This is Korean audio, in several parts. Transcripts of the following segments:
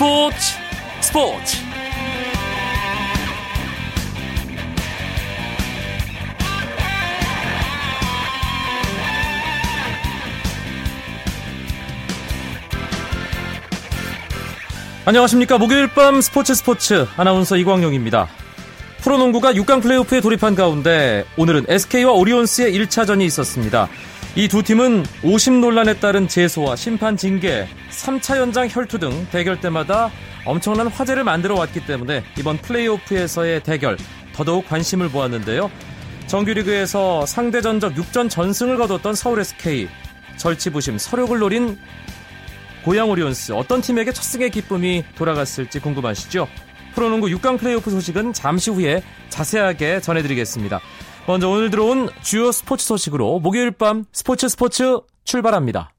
스포츠 스포츠. 안녕하십니까. 목요일 밤 스포츠 스포츠. 아나운서 이광용입니다. 프로농구가 6강 플레이오프에 돌입한 가운데 오늘은 SK와 오리온스의 1차전이 있었습니다 이 두 팀은 50 논란에 따른 제소와 심판 징계 3차 연장 혈투 등 대결 때마다 엄청난 화제를 만들어 왔기 때문에 이번 플레이오프에서의 대결 더더욱 관심을 모았는데요. 정규리그에서 상대 전적 6전 전승을 거뒀던 서울 SK 절치부심 서력을 노린 고양 오리온스 어떤 팀에게 첫 승의 기쁨이 돌아갔을지 궁금하시죠? 프로농구 6강 플레이오프 소식은 잠시 후에 자세하게 전해드리겠습니다. 먼저 오늘 들어온 주요 스포츠 소식으로 목요일 밤 스포츠 스포츠 출발합니다.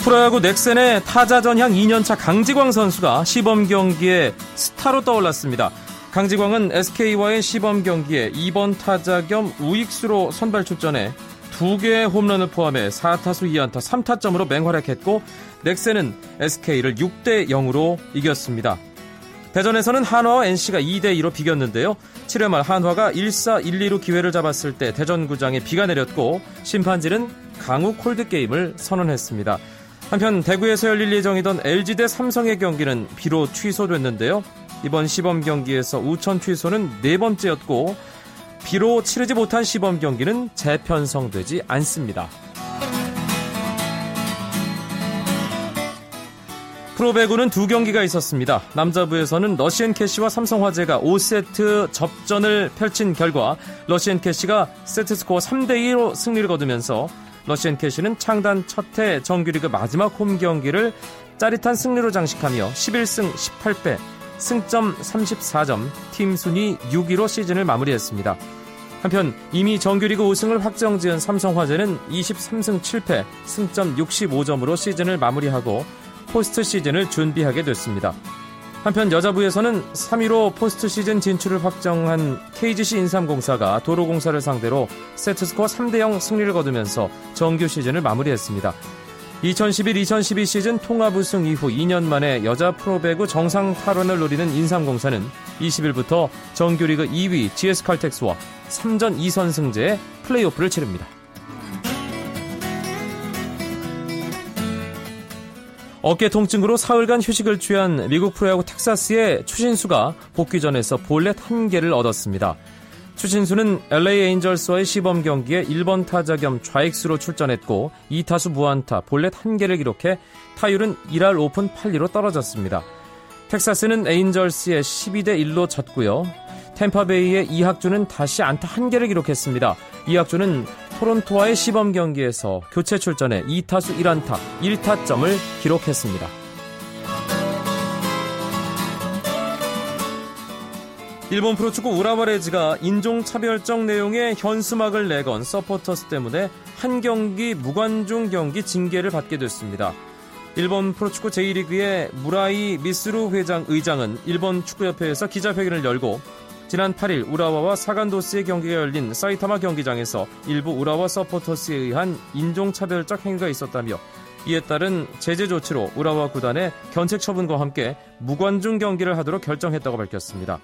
프로야구 넥센의 타자 전향 2년차 강지광 선수가 시범 경기에 스타로 떠올랐습니다. 강지광은 SK와의 시범 경기에 2번 타자 겸 우익수로 선발 출전해 2개의 홈런을 포함해 4타수 2안타 3타점으로 맹활약했고 넥센은 SK를 6대 0으로 이겼습니다. 대전에서는 한화와 NC가 2대 2로 비겼는데요. 7회 말 한화가 1사 1, 2로 기회를 잡았을 때 대전구장에 비가 내렸고 심판진은 강우 콜드 게임을 선언했습니다. 한편 대구에서 열릴 예정이던 LG 대 삼성의 경기는 비로 취소됐는데요. 이번 시범 경기에서 우천 취소는 네 번째였고 비로 치르지 못한 시범 경기는 재편성되지 않습니다. 프로배구는 두 경기가 있었습니다. 남자부에서는 러시앤 캐시와 삼성화재가 5세트 접전을 펼친 결과 러시앤 캐시가 세트스코어 3대2로 승리를 거두면서 러시앤 캐시는 창단 첫해 정규리그 마지막 홈 경기를 짜릿한 승리로 장식하며 11승 18패, 승점 34점, 팀 순위 6위로 시즌을 마무리했습니다. 한편 이미 정규리그 우승을 확정지은 삼성화재는 23승 7패, 승점 65점으로 시즌을 마무리하고 포스트 시즌을 준비하게 됐습니다. 한편 여자부에서는 3위로 포스트 시즌 진출을 확정한 KGC 인삼공사가 도로공사를 상대로 세트스코어 3대0 승리를 거두면서 정규 시즌을 마무리했습니다. 2011-2012 시즌 통합 우승 이후 2년 만에 여자 프로배구 정상 탈원을 노리는 인삼공사는 20일부터 정규리그 2위 GS칼텍스와 3전 2선승제의 플레이오프를 치릅니다. 어깨 통증으로 사흘간 휴식을 취한 미국 프로야구 텍사스의 추신수가 복귀전에서 볼넷 한 개를 얻었습니다. 추신수는 LA 에인절스와의 시범 경기에 1번 타자 겸 좌익수로 출전했고 2타수 무안타, 볼넷 한 개를 기록해 타율은 1할 오픈 8리로 떨어졌습니다. 텍사스는 에인절스에 12대 1로 졌고요. 템파베이의 이학주는 다시 안타 한 개를 기록했습니다. 이학주는 토론토와의 시범 경기에서 교체 출전해 2타수 1안타 1타점을 기록했습니다. 일본 프로축구 우라와 레즈가 인종차별적 내용의 현수막을 내건 서포터스 때문에 한 경기 무관중 경기 징계를 받게 됐습니다. 일본 프로축구 J1리그의 무라이 미쓰루 회장 의장은 일본 축구협회에서 기자회견을 열고 지난 8일 우라와와 사간도스의 경기가 열린 사이타마 경기장에서 일부 우라와 서포터스에 의한 인종차별적 행위가 있었다며 이에 따른 제재 조치로 우라와 구단의 견책 처분과 함께 무관중 경기를 하도록 결정했다고 밝혔습니다.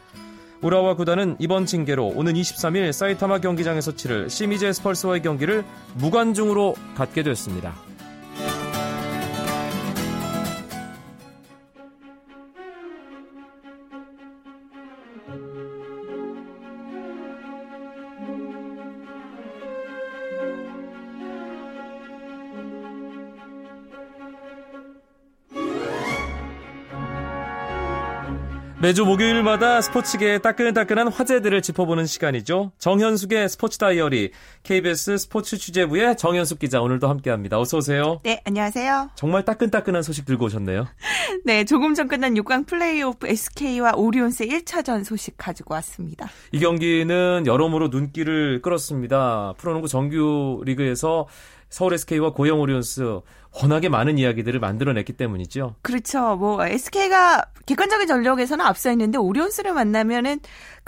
우라와 구단은 이번 징계로 오는 23일 사이타마 경기장에서 치를 시미제 스펄스와의 경기를 무관중으로 갖게 됐습니다. 매주 목요일마다 스포츠계의 따끈따끈한 화제들을 짚어보는 시간이죠. 정현숙의 스포츠 다이어리 KBS 스포츠 취재부의 정현숙 기자 오늘도 함께합니다. 어서 오세요. 네, 안녕하세요. 정말 따끈따끈한 소식 들고 오셨네요. 네, 조금 전 끝난 6강 플레이오프 SK와 오리온스의 1차전 소식 가지고 왔습니다. 이 경기는 여러모로 눈길을 끌었습니다. 프로농구 정규 리그에서 서울 SK와 고영 오리온스 워낙에 많은 이야기들을 만들어냈기 때문이죠. 그렇죠. 뭐 SK가 객관적인 전력에서는 앞서 있는데 오리온스를 만나면은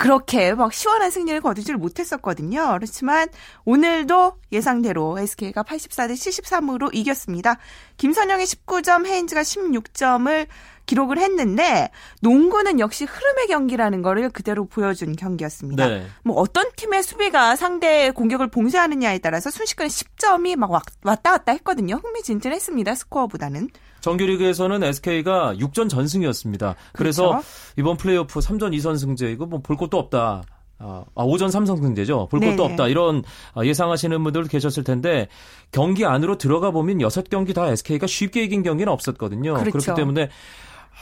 그렇게 막 시원한 승리를 거두지를 못했었거든요. 그렇지만 오늘도 예상대로 SK가 84대 73으로 이겼습니다. 김선영의 19점, 헤인즈가 16점을 기록을 했는데 농구는 역시 흐름의 경기라는 거를 그대로 보여준 경기였습니다. 네. 뭐 어떤 팀의 수비가 상대 공격을 봉쇄하느냐에 따라서 순식간에 10점이 막 왔다 갔다 했거든요. 흥미진진했습니다. 스코어보다는. 정규리그에서는 SK가 6전 전승이었습니다. 그래서 그렇죠? 이번 플레이오프 3전 2선 승제 이거 뭐 볼 것도 없다. 아, 5전 아, 삼성 승제죠. 볼 것도 없다. 이런 아, 예상하시는 분들 계셨을 텐데 경기 안으로 들어가 보면 6경기 다 SK가 쉽게 이긴 경기는 없었거든요. 그렇죠. 그렇기 때문에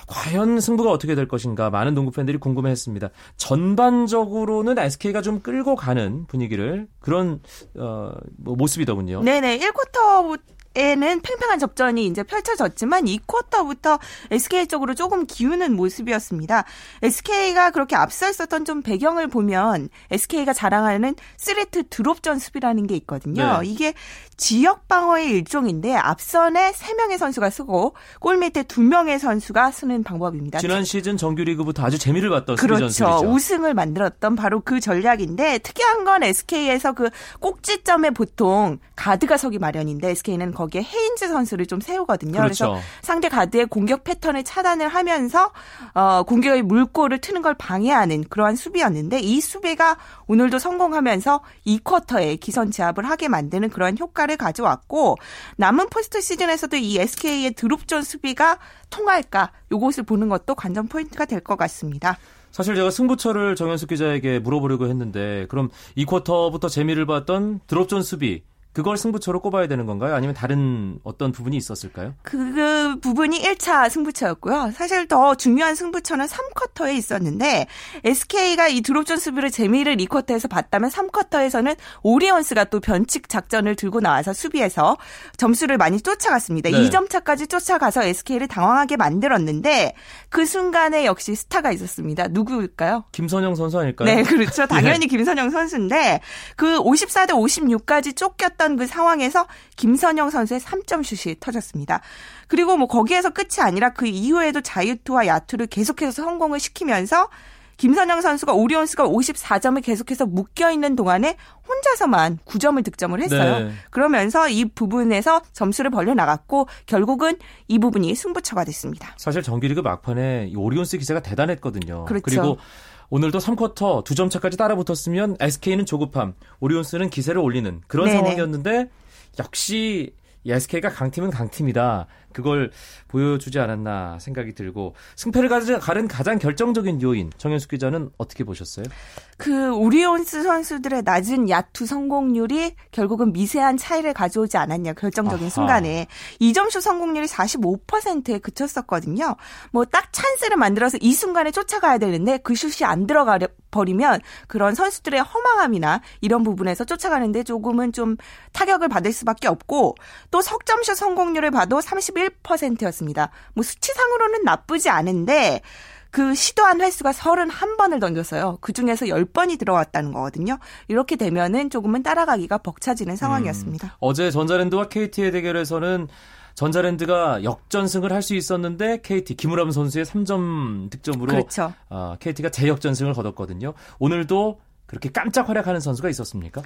과연 승부가 어떻게 될 것인가 많은 농구 팬들이 궁금해했습니다. 전반적으로는 SK가 좀 끌고 가는 분위기를 그런 어, 뭐 모습이더군요. 네네 1쿼터 에는 팽팽한 접전이 이제 펼쳐졌지만 2쿼터부터 SK 쪽으로 조금 기우는 모습이었습니다. SK가 그렇게 앞서 있었던 좀 배경을 보면 SK가 자랑하는 쓰레트 드롭전 수비라는 게 있거든요. 네. 이게 지역 방어의 일종인데 앞선에 3명의 선수가 쓰고 골 밑에 2명의 선수가 쓰는 방법입니다. 지난 시즌 정규리그부터 아주 재미를 봤던 그렇죠. 수비전술이죠. 우승을 만들었던 바로 그 전략인데 특이한 건 SK에서 그 꼭지점에 보통 가드가 서기 마련인데 SK는 거기에 헤인즈 선수를 좀 세우거든요. 그렇죠. 그래서 상대 가드의 공격 패턴을 차단을 하면서 어, 공격의 물꼬를 트는 걸 방해하는 그러한 수비였는데 이 수비가 오늘도 성공하면서 2쿼터에 기선 제압을 하게 만드는 그러한 효과를 가져왔고 남은 포스트 시즌에서도 이 SK의 drop zone 수비가 통할까 요것을 보는 것도 관전 포인트가 될 것 같습니다. 사실 제가 승부처를 정현숙 기자에게 물어보려고 했는데 그럼 2쿼터부터 재미를 봤던 드롭존 수비 그걸 승부처로 꼽아야 되는 건가요? 아니면 다른 어떤 부분이 있었을까요? 그, 그 부분이 1차 승부처였고요. 사실 더 중요한 승부처는 3쿼터에 있었는데 SK가 이 드롭존 수비를 재미를 2쿼터에서 봤다면 3쿼터에서는 오리온스가 또 변칙 작전을 들고 나와서 수비에서 점수를 많이 쫓아갔습니다. 네. 2점 차까지 쫓아가서 SK를 당황하게 만들었는데 그 순간에 역시 스타가 있었습니다. 누구일까요? 김선영 선수 아닐까요? 네, 그렇죠. 당연히 네. 김선영 선수인데 그 54대 56까지 쫓겼 했던 그 상황에서 김선영 선수의 3점 슛이 터졌습니다. 그리고 뭐 거기에서 끝이 아니라 그 이후에도 자유투와 야투를 계속해서 성공을 시키면서 김선영 선수가 오리온스가 54점을 계속해서 묶여 있는 동안에 혼자서만 9점을 득점을 했어요. 네. 그러면서 이 부분에서 점수를 벌려 나갔고 결국은 이 부분이 승부처가 됐습니다. 사실 정규리그 막판에 오리온스 기세가 대단했거든요. 그렇죠. 그리고 오늘도 3쿼터 2점 차까지 따라붙었으면 SK는 조급함, 오리온스는 기세를 올리는 그런 네네. 상황이었는데 역시 SK가 강팀은 강팀이다. 그걸 보여주지 않았나 생각이 들고 승패를 가른 가장 결정적인 요인 정현숙 기자는 어떻게 보셨어요? 그 오리온스 선수들의 낮은 야투 성공률이 결국은 미세한 차이를 가져오지 않았냐 결정적인 아하. 순간에 2점슛 성공률이 45%에 그쳤었거든요. 뭐 딱 찬스를 만들어서 이 순간에 쫓아가야 되는데 그 슛이 안 들어가 버리면 그런 선수들의 허망함이나 이런 부분에서 쫓아가는데 조금은 좀 타격을 받을 수밖에 없고 또 석점슛 성공률을 봐도 31 11%였습니다. 뭐 수치상으로는 나쁘지 않은데 그 시도한 횟수가 31번을 던졌어요. 그 중에서 10번이 들어왔다는 거거든요. 이렇게 되면은 조금은 따라가기가 벅차지는 상황이었습니다. 음, 어제 전자랜드와 KT의 대결에서는 전자랜드가 역전승을 할 수 있었는데 KT 김우람 선수의 3점 득점으로 그렇죠. 어, KT가 재역전승을 거뒀거든요. 오늘도 그렇게 깜짝 활약하는 선수가 있었습니까?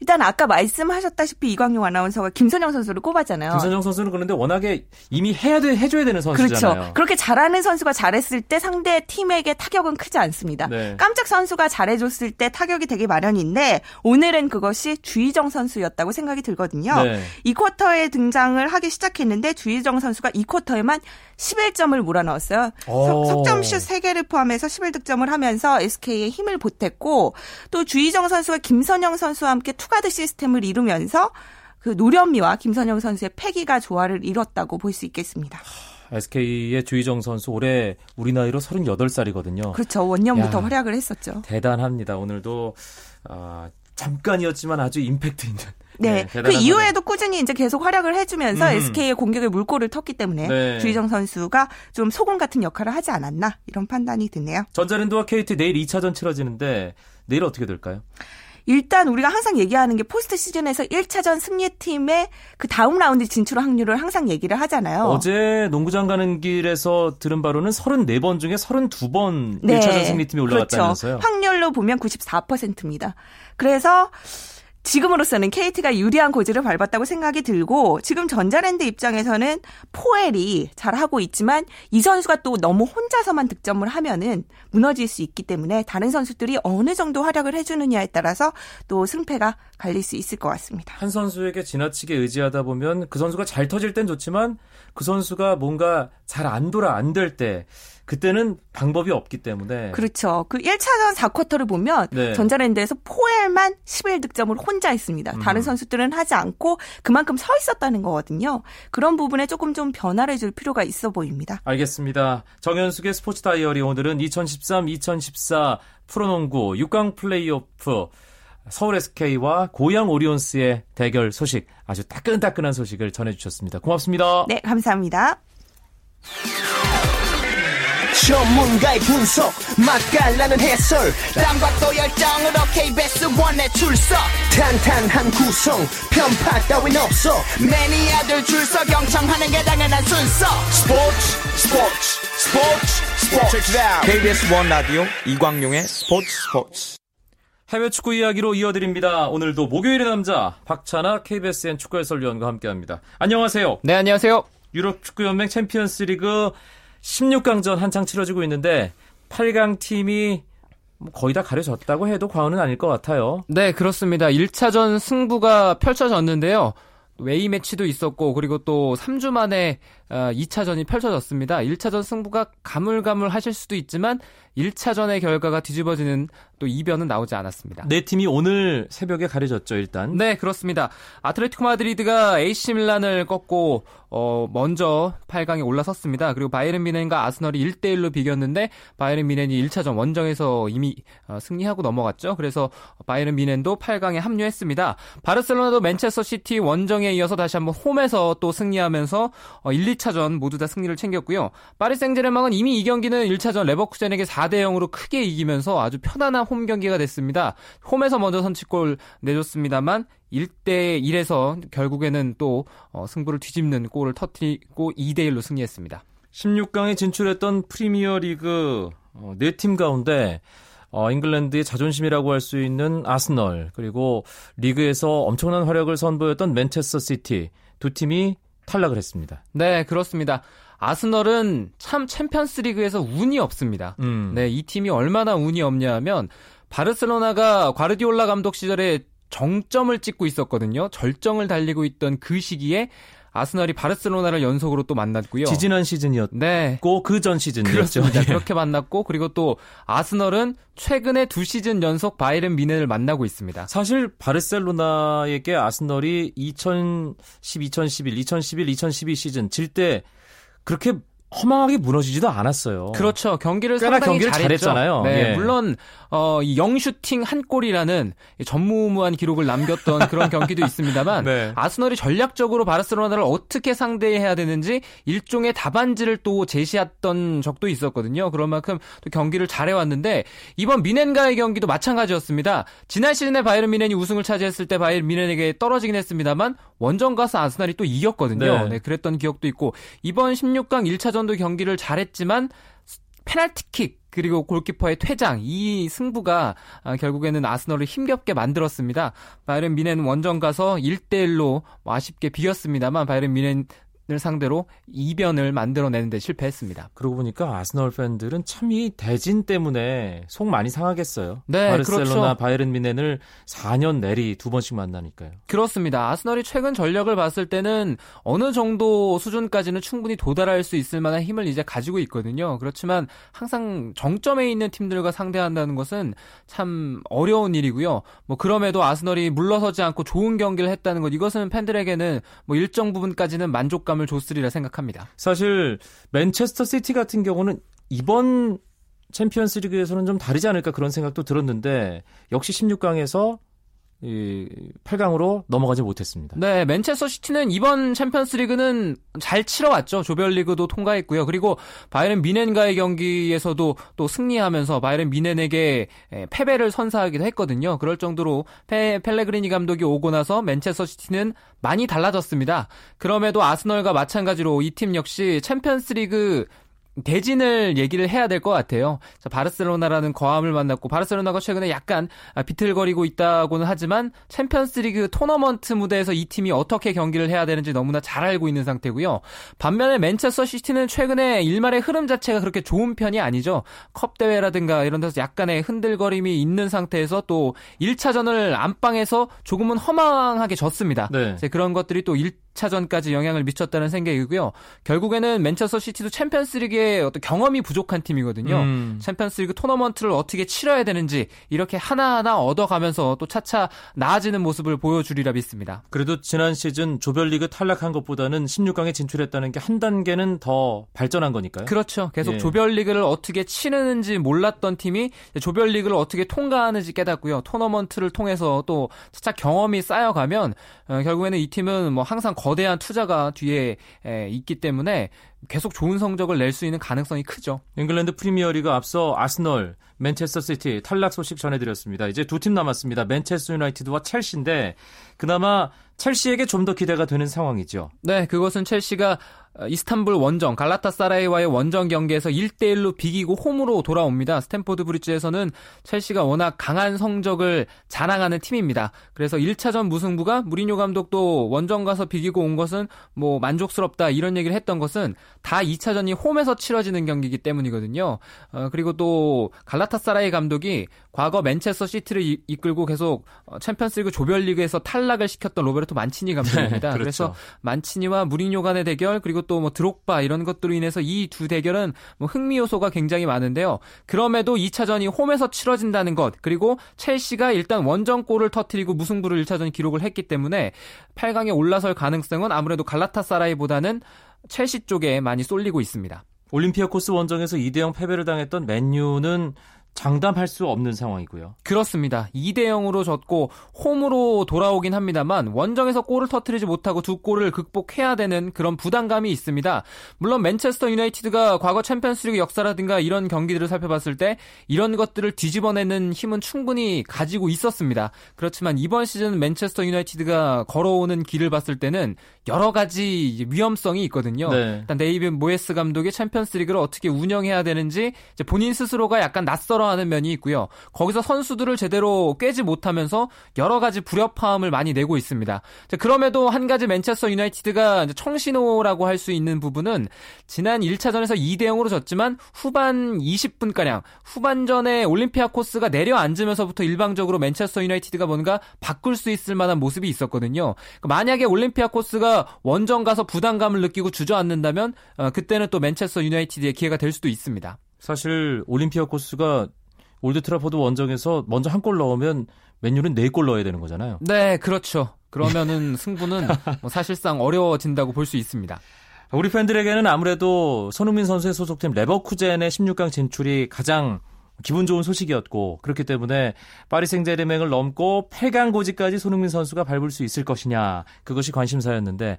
일단 아까 말씀하셨다시피 이광용 아나운서가 김선영 선수를 꼽았잖아요. 김선영 선수는 그런데 워낙에 이미 해야 돼 해줘야 되는 선수잖아요. 그렇죠. 그렇게 잘하는 선수가 잘했을 때 상대 팀에게 타격은 크지 않습니다. 네. 깜짝 선수가 잘해줬을 때 타격이 되게 마련인데 오늘은 그것이 주희정 선수였다고 생각이 들거든요. 네. 2쿼터에 등장을 하기 시작했는데 주희정 선수가 2쿼터에만 11점을 몰아넣었어요. 석점슛 3개를 포함해서 11득점을 하면서 SK에 힘을 보탰고 또 주희정 선수와 김선형 선수와 함께 two guard 시스템을 이루면서 그 노련미와 김선형 선수의 패기가 조화를 이뤘다고 볼 수 있겠습니다. SK의 주희정 선수 올해 우리 나이로 38살이거든요. 그렇죠. 원년부터 야, 활약을 했었죠. 대단합니다. 오늘도 어, 잠깐이었지만 아주 임팩트 있는 네. 네 그 이후에도 꾸준히 이제 계속 활약을 해주면서 음. SK의 공격의 물꼬를 텄기 때문에 네. 주희정 선수가 좀 소금 같은 역할을 하지 않았나 이런 판단이 드네요. 전자랜드와 KT 내일 2차전 치러지는데 내일 어떻게 될까요? 일단 우리가 항상 얘기하는 게 포스트 시즌에서 1차전 승리팀의 그 다음 라운드 진출 확률을 항상 얘기를 하잖아요. 어제 농구장 가는 길에서 들은 바로는 34번 중에 32번 네. 1차전 승리팀이 올라갔다면서요. 그렇죠. 확률로 보면 94%입니다. 그래서 지금으로서는 KT가 유리한 고지를 밟았다고 생각이 들고 지금 전자랜드 입장에서는 포엘이 잘하고 있지만 이 선수가 또 너무 혼자서만 득점을 하면은 무너질 수 있기 때문에 다른 선수들이 어느 정도 활약을 해주느냐에 따라서 또 승패가 갈릴 수 있을 것 같습니다. 한 선수에게 지나치게 의지하다 보면 그 선수가 잘 터질 땐 좋지만 그 선수가 뭔가 잘 안 돌아 안 될 때 그때는 방법이 없기 때문에 그렇죠. 그 1차전 4쿼터를 보면 네. 전자랜드에서 포엘만 11득점을 혼자 했습니다. 음. 다른 선수들은 하지 않고 그만큼 서 있었다는 거거든요. 그런 부분에 조금 좀 변화를 줄 필요가 있어 보입니다. 알겠습니다. 정현숙의 스포츠 다이어리 오늘은 2013-2014 프로농구 6강 플레이오프 서울 SK와 고양 오리온스의 대결 소식 아주 따끈따끈한 소식을 전해주셨습니다. 고맙습니다. 네, 감사합니다. 전문가의 분석 맛깔나는 해설 땀과 또 열정으로 KBS 원에 출석 탄탄한 구성 편파 따윈 없어 매니아들 줄서 경청하는 게 당연한 순서 스포츠 스포츠 스포츠 스포츠 KBS 원 라디오 이광용의 스포츠 스포츠 해외 축구 이야기로 이어드립니다. 오늘도 목요일의 남자 박찬아 KBSN 축구 해설위원과 함께합니다. 안녕하세요. 네, 안녕하세요. 유럽 축구 연맹 챔피언스리그 16강전 한창 치러지고 있는데 8강 팀이 뭐 거의 다 가려졌다고 해도 과언은 아닐 것 같아요. 네, 그렇습니다. 1차전 승부가 펼쳐졌는데요. A매치도 있었고 그리고 또 3주 만에 2차전이 어, 펼쳐졌습니다. 1차전 승부가 가물가물 하실 수도 있지만 1차전의 결과가 뒤집어지는 또 이변은 나오지 않았습니다. 네 팀이 오늘 새벽에 가려졌죠, 일단. 네, 그렇습니다. 아틀레티코 마드리드가 AC 밀란을 꺾고 어 먼저 8강에 올라섰습니다. 그리고 바이에른 뮌헨과 아스널이 1대 1로 비겼는데 바이에른 뮌헨이 1차전 원정에서 이미 어, 승리하고 넘어갔죠. 그래서 바이에른 뮌헨도 8강에 합류했습니다. 바르셀로나도 맨체스터 시티 원정에 이어서 다시 한번 홈에서 또 승리하면서 어 1, 2차전 모두 다 승리를 챙겼고요. 파리 생제르맹은 이미 이 경기는 1차전 레버쿠젠에게 4대 0으로 크게 이기면서 아주 편안한 홈 경기가 됐습니다. 홈에서 먼저 선취골 내줬습니다만 1대 1에서 결국에는 또 어, 승부를 뒤집는 골을 터뜨리고 2대 1로 승리했습니다. 16강에 진출했던 프리미어 리그 어, 4팀 가운데 어, 잉글랜드의 자존심이라고 할 수 있는 아스널 그리고 리그에서 엄청난 활약을 선보였던 맨체스터 시티 두 팀이 탈락을 했습니다. 네, 그렇습니다. 아스널은 참 챔피언스 리그에서 운이 없습니다. 음. 네, 이 팀이 얼마나 운이 없냐면 바르셀로나가 과르디올라 감독 시절에 정점을 찍고 있었거든요. 절정을 달리고 있던 그 시기에 아스널이 바르셀로나를 연속으로 또 만났고요. 지지난 시즌이었고 네. 그전 시즌이었죠. 예. 그렇게 만났고 그리고 또 아스널은 최근에 두 시즌 연속 바이른 미넨을 만나고 있습니다. 사실 바르셀로나에게 아스널이 2010, 2011, 2011, 2012 시즌 질 때 그렇게 허망하게 무너지지도 않았어요. 그렇죠. 경기를 상당히 경기를 잘했죠. 잘했잖아요. 네, 예. 물론 어, 이 영슈팅 한 골이라는 전무후무한 기록을 남겼던 그런 경기도 있습니다만 네. 아스널이 전략적으로 바르셀로나를 어떻게 상대해야 되는지 일종의 답안지를 또 제시했던 적도 있었거든요. 그런 만큼 또 경기를 잘해왔는데 이번 뮌헨과의 경기도 마찬가지였습니다. 지난 시즌에 바이에른 뮌헨이 우승을 차지했을 때 바이에른 뮌헨에게 떨어지긴 했습니다만 원정 가서 아스널이 또 이겼거든요. 네. 네, 그랬던 기억도 있고 이번 16강 1차전 도 경기를 잘했지만 페널티킥 그리고 골키퍼의 퇴장 이 승부가 아, 결국에는 아스널을 힘겹게 만들었습니다. 바이에른 뮌헨 원정 가서 1대 1로 뭐 아쉽게 비겼습니다만 바이에른 뮌헨을 상대로 이변을 만들어내는 데 실패했습니다. 그러고 보니까 아스널 팬들은 참 이 대진 때문에 속 많이 상하겠어요. 네, 바르셀로나 그렇죠. 바이에른 뮌헨을 4년 내리 두 번씩 만나니까요. 그렇습니다. 아스널이 최근 전력을 봤을 때는 어느 정도 수준까지는 충분히 도달할 수 있을 만한 힘을 이제 가지고 있거든요. 그렇지만 항상 정점에 있는 팀들과 상대한다는 것은 참 어려운 일이고요. 뭐 그럼에도 아스널이 물러서지 않고 좋은 경기를 했다는 것 이것은 팬들에게는 뭐 일정 부분까지는 만족감 안정감을 줬으리라 생각합니다. 사실 맨체스터 시티 같은 경우는 이번 챔피언스 리그에서는 좀 다르지 않을까 그런 생각도 들었는데 역시 16강에서 이 8강으로 넘어가지 못했습니다. 네, 맨체스터 시티는 이번 챔피언스리그는 잘 치러왔죠. 조별리그도 통과했고요. 그리고 바이에른 뮌헨과의 경기에서도 또 승리하면서 바이에른 뮌헨에게 패배를 선사하기도 했거든요. 그럴 정도로 페, 펠레그리니 감독이 오고 나서 맨체스터 시티는 많이 달라졌습니다. 그럼에도 아스널과 마찬가지로 이 팀 역시 챔피언스리그 대진을 얘기를 해야 될 것 같아요. 자, 바르셀로나라는 거함을 만났고 바르셀로나가 최근에 약간 비틀거리고 있다고는 하지만 챔피언스리그 토너먼트 무대에서 이 팀이 어떻게 경기를 해야 되는지 너무나 잘 알고 있는 상태고요. 반면에 맨체스터 시티는 최근에 일말의 흐름 자체가 그렇게 좋은 편이 아니죠. 컵 대회라든가 이런 데서 약간의 흔들거림이 있는 상태에서 또 1차전을 안방에서 조금은 허망하게 졌습니다. 네. 그런 것들이 또 1, 4 차전까지 영향을 미쳤다는 생각이고요. 결국에는 맨체스터 시티도 챔피언스리그의 어떤 경험이 부족한 팀이거든요. 음. 챔피언스리그 토너먼트를 어떻게 치러야 되는지 이렇게 하나하나 얻어가면서 또 차차 나아지는 모습을 보여주리라 믿습니다. 그래도 지난 시즌 조별리그 탈락한 것보다는 16강에 진출했다는 게 한 단계는 더 발전한 거니까요. 그렇죠. 계속 예. 조별리그를 어떻게 치르는지 몰랐던 팀이 조별리그를 어떻게 통과하는지 깨닫고요. 토너먼트를 통해서 또 차차 경험이 쌓여가면 어, 결국에는 이 팀은 뭐 항상 거대한 투자가 뒤에 에, 있기 때문에 계속 좋은 성적을 낼 수 있는 가능성이 크죠. 잉글랜드 프리미어리그 앞서 아스널, 맨체스터 시티 탈락 소식 전해드렸습니다. 이제 두 팀 남았습니다. 맨체스터 유나이티드와 첼시인데 그나마 첼시에게 좀 더 기대가 되는 상황이죠. 네, 그것은 첼시가 어, 이스탄불 원정 갈라타사라이와의 원정 경기에서 1대 1로 비기고 홈으로 돌아옵니다. 스탠포드 브리지에서는 첼시가 워낙 강한 성적을 자랑하는 팀입니다. 그래서 1차전 무승부가 무리뉴 감독도 원정 가서 비기고 온 것은 뭐 만족스럽다 이런 얘기를 했던 것은 다 2차전이 홈에서 치러지는 경기이기 때문이거든요. 어, 그리고 또 갈라타사라이 감독이 과거 맨체스터 시티를 이, 이끌고 계속 어, 챔피언스리그 조별리그에서 탈락을 시켰던 로베르토 만치니 감독입니다. 네, 그렇죠. 그래서 만치니와 무리뉴 간의 대결 그리고 또 뭐 드록바 이런 것들로 인해서 이 두 대결은 뭐 흥미 요소가 굉장히 많은데요. 그럼에도 2차전이 홈에서 치러진다는 것 그리고 첼시가 일단 원정골을 터트리고 무승부를 1차전 기록을 했기 때문에 8강에 올라설 가능성은 아무래도 갈라타사라이보다는 첼시 쪽에 많이 쏠리고 있습니다. 올림피아코스 원정에서 2대0 패배를 당했던 맨유는 장담할 수 없는 상황이고요. 그렇습니다. 2대 0으로 졌고 홈으로 돌아오긴 합니다만 원정에서 골을 터트리지 못하고 두 골을 극복해야 되는 그런 부담감이 있습니다. 물론 맨체스터 유나이티드가 과거 챔피언스리그 역사라든가 이런 경기들을 살펴봤을 때 이런 것들을 뒤집어내는 힘은 충분히 가지고 있었습니다. 그렇지만 이번 시즌 맨체스터 유나이티드가 걸어오는 길을 봤을 때는 여러 가지 위험성이 있거든요. 네. 일단 데이비드 모예스 감독의 챔피언스리그를 어떻게 운영해야 되는지 본인 스스로가 약간 낯설어 하는 면이 있고요. 거기서 선수들을 제대로 꿰지 못하면서 여러 가지 불협화음을 많이 내고 있습니다. 그럼에도 한 가지 맨체스터 유나이티드가 청신호라고 할 수 있는 부분은 지난 1차전에서 2대 0으로 졌지만 후반 20분가량 후반전에 올림피아코스가 내려앉으면서부터 일방적으로 맨체스터 유나이티드가 뭔가 바꿀 수 있을 만한 모습이 있었거든요. 그러니까 만약에 올림피아코스가 원정 가서 부담감을 느끼고 주저앉는다면 어, 그때는 또 맨체스터 유나이티드의 기회가 될 수도 있습니다. 사실 올림피아코스가 올드 트라포드 원정에서 먼저 한 골 넣으면 맨유는 네 골 넣어야 되는 거잖아요. 네, 그렇죠. 그러면은 승부는 뭐 사실상 어려워진다고 볼 수 있습니다. 우리 팬들에게는 아무래도 손흥민 선수의 소속팀 레버쿠젠의 16강 진출이 가장 기분 좋은 소식이었고 그렇기 때문에 파리 생제르맹을 넘고 8강 고지까지 손흥민 선수가 밟을 수 있을 것이냐 그것이 관심사였는데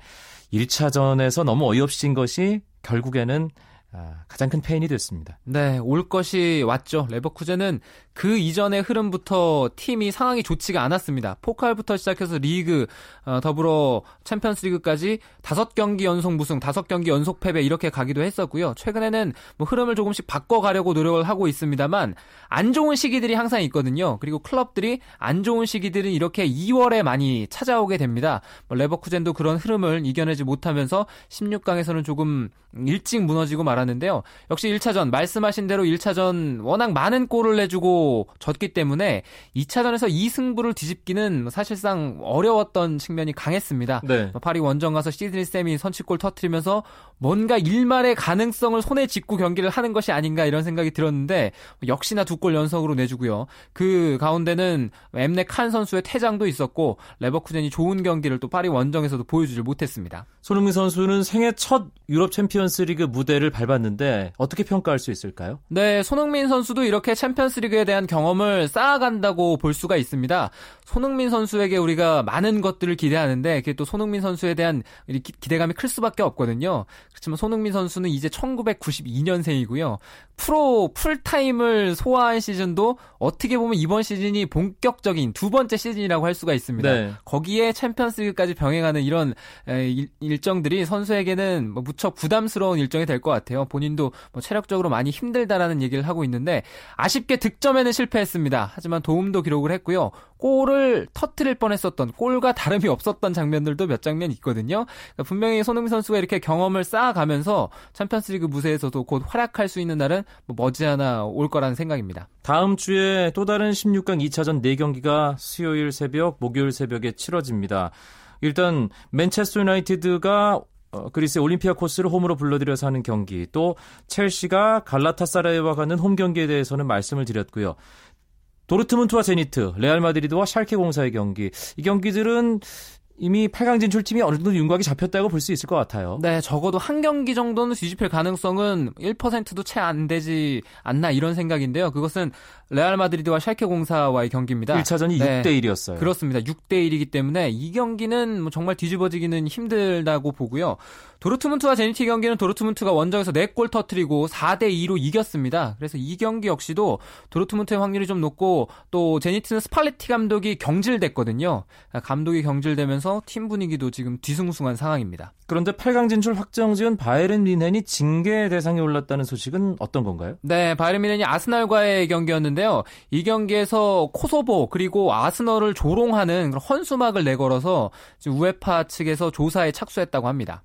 1차전에서 너무 어이없이 진 것이 결국에는 아, 가장 큰 페인이 됐습니다. 네, 올 것이 왔죠. 레버쿠젠은 그 이전의 흐름부터 팀이 상황이 좋지가 않았습니다. 포칼부터 시작해서 리그 어, 더불어 챔피언스리그까지 다섯 경기 연속 무승, 다섯 경기 연속 패배 이렇게 가기도 했었고요. 최근에는 뭐 흐름을 조금씩 바꿔가려고 노력을 하고 있습니다만 안 좋은 시기들이 항상 있거든요. 그리고 클럽들이 안 좋은 시기들은 이렇게 2월에 많이 찾아오게 됩니다. 뭐 레버쿠젠도 그런 흐름을 이겨내지 못하면서 16강에서는 조금 일찍 무너지고 말 았는데요. 역시 1차전 말씀하신 대로 1차전 워낙 많은 골을 내주고 졌기 때문에 2차전에서 이 승부를 뒤집기는 사실상 어려웠던 측면이 강했습니다. 네. 파리 원정 가서 시드니 쌤이 선취골 터트리면서 뭔가 일말의 가능성을 손에 짚고 경기를 하는 것이 아닌가 이런 생각이 들었는데 역시나 두 골 연속으로 내주고요. 그 가운데는 엠네 칸 선수의 퇴장도 있었고 레버쿠젠이 좋은 경기를 또 파리 원정에서도 보여주질 못했습니다. 손흥민 선수는 생애 첫 유럽 챔피언스리그 무대를 밟았 봤는데 어떻게 평가할 수 있을까요? 네, 손흥민 선수도 이렇게 챔피언스리그에 대한 경험을 쌓아간다고 볼 수가 있습니다. 손흥민 선수에게 우리가 많은 것들을 기대하는데 그게 또 손흥민 선수에 대한 기대감이 클 수밖에 없거든요. 그렇지만 손흥민 선수는 이제 1992년생이고요. 프로 풀타임을 소화한 시즌도 어떻게 보면 이번 시즌이 본격적인 두 번째 시즌이라고 할 수가 있습니다. 네. 거기에 챔피언스리그까지 병행하는 이런 일정들이 선수에게는 뭐 무척 부담스러운 일정이 될 것 같아요. 본인도 뭐 체력적으로 많이 힘들다라는 얘기를 하고 있는데 아쉽게 득점에는 실패했습니다. 하지만 도움도 기록을 했고요. 골을 터트릴 뻔했었던 골과 다름이 없었던 장면들도 몇 장면 있거든요. 그러니까 분명히 손흥민 선수가 이렇게 경험을 쌓아가면서 챔피언스리그 무대에서도 곧 활약할 수 있는 날은 뭐 머지않아 올 거라는 생각입니다. 다음 주에 또 다른 16강 2차전 4경기가 수요일 새벽, 목요일 새벽에 치러집니다. 일단 맨체스터 유나이티드가 어, 그리스의 올림피아 코스를 홈으로 불러들여서 하는 경기, 또 첼시가 갈라타사라이와 가는 홈 경기에 대해서는 말씀을 드렸고요. 도르트문트와 제니트, 레알 마드리드와 샬케 공사의 경기. 이 경기들은 이미 8강 진출 팀이 어느 정도 윤곽이 잡혔다고 볼 수 있을 것 같아요. 네, 적어도 한 경기 정도는 뒤집힐 가능성은 1%도 채 안 되지 않나 이런 생각인데요. 그것은 레알 마드리드와 샬케 공사와의 경기입니다. 1차전이 네, 6대 1이었어요. 그렇습니다. 6대 1이기 때문에 이 경기는 뭐 정말 뒤집어지기는 힘들다고 보고요. 도르트문트와 제니트 경기는 도르트문트가 원정에서 4골 터트리고 4대 2로 이겼습니다. 그래서 이 경기 역시도 도르트문트의 확률이 좀 높고 또 제니트는 스팔레티 감독이 경질됐거든요. 감독이 경질되면서 팀 분위기도 지금 뒤숭숭한 상황입니다. 그런데 8강 진출 확정 지은 바이에른 뮌헨이 징계 대상에 올랐다는 소식은 어떤 건가요? 네, 바이에른 뮌헨이 아스날과의 경기였는데요. 이 경기에서 코소보 그리고 아스널을 조롱하는 헌수막을 내걸어서 우에파 측에서 조사에 착수했다고 합니다.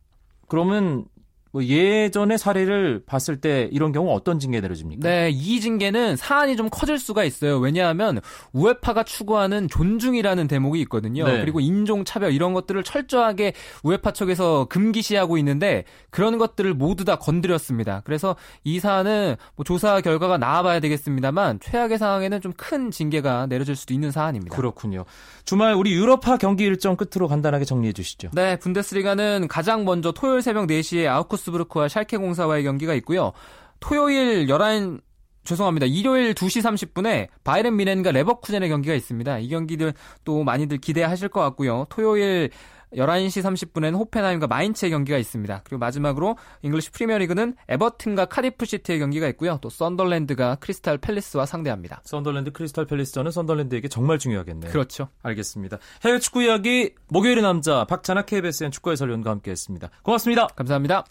그러면 뭐 예전의 사례를 봤을 때 이런 경우 어떤 징계 내려집니까? 네, 이 징계는 사안이 좀 커질 수가 있어요. 왜냐하면 우에파가 추구하는 존중이라는 대목이 있거든요. 네. 그리고 인종 차별 이런 것들을 철저하게 우에파 측에서 금기시하고 있는데 그런 것들을 모두 다 건드렸습니다. 그래서 이 사안은 뭐 조사 결과가 나와봐야 되겠습니다만 최악의 상황에는 좀 큰 징계가 내려질 수도 있는 사안입니다. 그렇군요. 주말 우리 유럽파 경기 일정 끝으로 간단하게 정리해 주시죠. 네, 분데스리가는 가장 먼저 토요일 새벽 4시에 아우쿠스 아우스부르크와 샬케 공사와의 경기가 있고요. 토요일 11 죄송합니다. 일요일 2시 30분에 바이른 미넨과 레버쿠젠의 경기가 있습니다. 이 경기들 또 많이들 기대하실 것 같고요. 토요일 11시 30분에는 호펜하임과 마인츠의 경기가 있습니다. 그리고 마지막으로 잉글리시 프리미어리그는 에버튼과 카디프 시티의 경기가 있고요. 또 썬덜랜드가 크리스탈 팰리스와 상대합니다. 썬덜랜드 크리스탈 팰리스전은 썬덜랜드에게 정말 중요하겠네요. 그렇죠. 알겠습니다. 해외 축구 이야기 목요일의 남자 박찬하 KBSN 축구 해설위원과 함께했습니다. 고맙습니다. 감사합니다.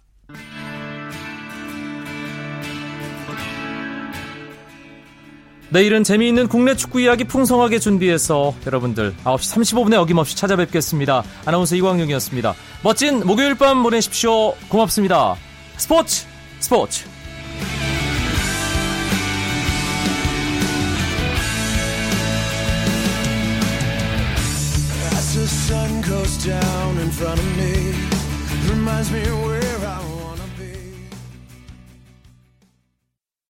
내일은 재미있는 국내 축구 이야기 풍성하게 준비해서 여러분들 9시 35분에 어김없이 찾아뵙겠습니다. 아나운서 이광용이었습니다. 멋진 목요일 밤 보내십시오. 고맙습니다. 스포츠 스포츠 As the sun goes down in front of me reminds me